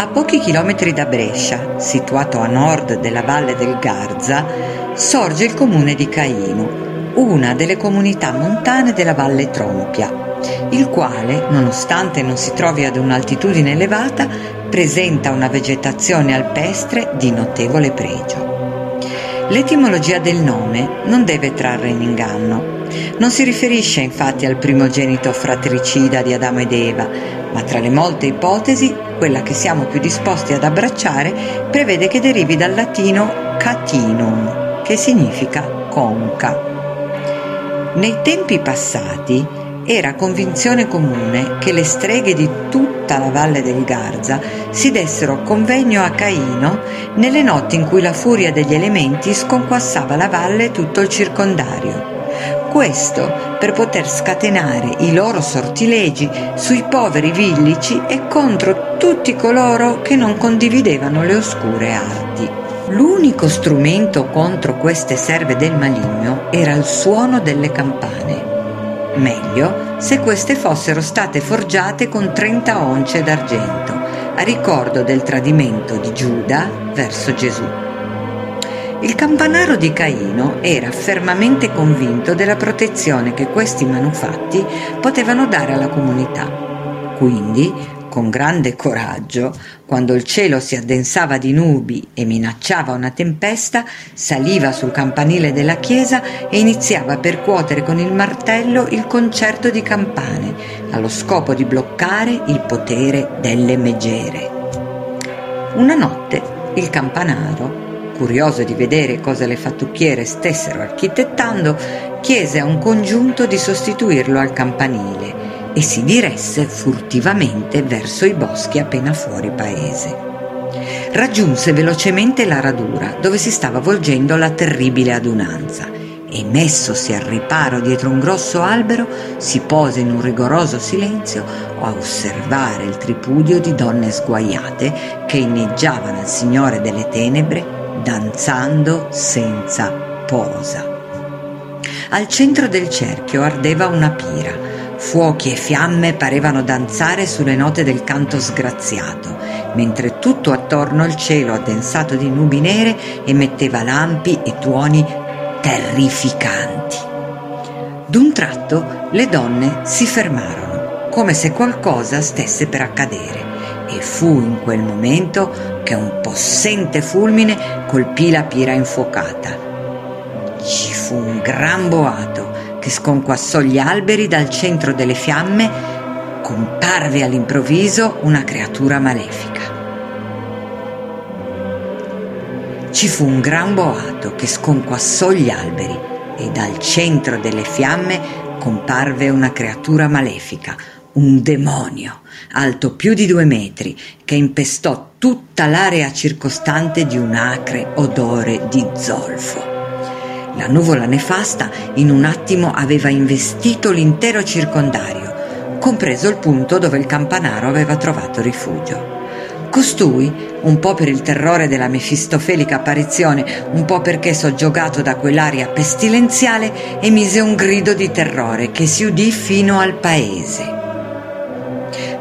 A pochi chilometri da Brescia, situato a nord della valle del Garza, sorge il comune di Caino, una delle comunità montane della valle Trompia, il quale, nonostante non si trovi ad un'altitudine elevata, presenta una vegetazione alpestre di notevole pregio. L'etimologia del nome non deve trarre in inganno. Non si riferisce infatti al primogenito fratricida di Adamo ed Eva, ma tra le molte ipotesi, quella che siamo più disposti ad abbracciare prevede che derivi dal latino catinum, che significa conca. Nei tempi passati era convinzione comune che le streghe di tutta la valle del Garza si dessero convegno a Caino nelle notti in cui la furia degli elementi sconquassava la valle e tutto il circondario. Questo per poter scatenare i loro sortilegi sui poveri villici e contro tutti coloro che non condividevano le oscure arti. L'unico strumento contro queste serve del maligno era il suono delle campane. Meglio se queste fossero state forgiate con 30 once d'argento, a ricordo del tradimento di Giuda verso Gesù. Il campanaro di Caino era fermamente convinto della protezione che questi manufatti potevano dare alla comunità. Quindi, con grande coraggio, quando il cielo si addensava di nubi e minacciava una tempesta, saliva sul campanile della chiesa e iniziava a percuotere con il martello il concerto di campane, allo scopo di bloccare il potere delle megere. Una notte il campanaro curioso di vedere cosa le fattucchiere stessero architettando, chiese a un congiunto di sostituirlo al campanile e si diresse furtivamente verso i boschi appena fuori paese. Raggiunse velocemente la radura dove si stava volgendo la terribile adunanza e messosi al riparo dietro un grosso albero si pose in un rigoroso silenzio a osservare il tripudio di donne sguaiate che inneggiavano al Signore delle Tenebre danzando senza posa. Al centro del cerchio ardeva una pira. Fuochi e fiamme parevano danzare sulle note del canto sgraziato, mentre tutto attorno il cielo addensato di nubi nere emetteva lampi e tuoni terrificanti. D'un tratto le donne si fermarono, come se qualcosa stesse per accadere, e fu in quel momento che un possente fulmine colpì la pira infuocata. Ci fu un gran boato che sconquassò gli alberi dal centro delle fiamme, comparve all'improvviso una creatura malefica. Ci fu un gran boato che sconquassò gli alberi e dal centro delle fiamme comparve una creatura malefica, un demonio alto più di due metri, che impestò tutta l'area circostante di un acre odore di zolfo. La nuvola nefasta in un attimo aveva investito l'intero circondario, compreso il punto dove il campanaro aveva trovato rifugio. Costui, un po' per il terrore della mefistofelica apparizione, un po' perché soggiogato da quell'aria pestilenziale, emise un grido di terrore che si udì fino al paese.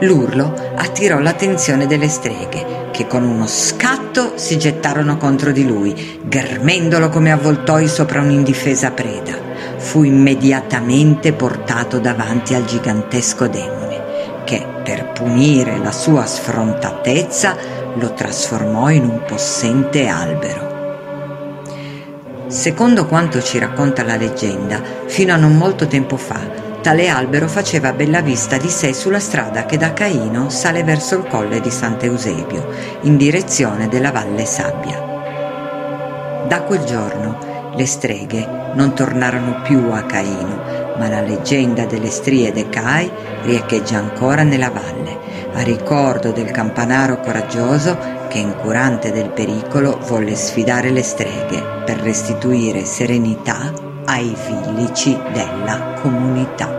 L'urlo attirò l'attenzione delle streghe, che con uno scatto si gettarono contro di lui, ghermendolo come avvoltoi sopra un'indifesa preda. Fu immediatamente portato davanti al gigantesco demone, che, per punire la sua sfrontatezza, lo trasformò in un possente albero. Secondo quanto ci racconta la leggenda, fino a non molto tempo fa, Tale albero faceva bella vista di sé sulla strada che da Caino sale verso il colle di Sant'Eusebio, in direzione della Valle Sabbia. Da quel giorno le streghe non tornarono più a Caino, ma la leggenda delle strie de Cai riecheggia ancora nella valle, a ricordo del campanaro coraggioso che, incurante del pericolo, volle sfidare le streghe per restituire serenità ai villici della comunità.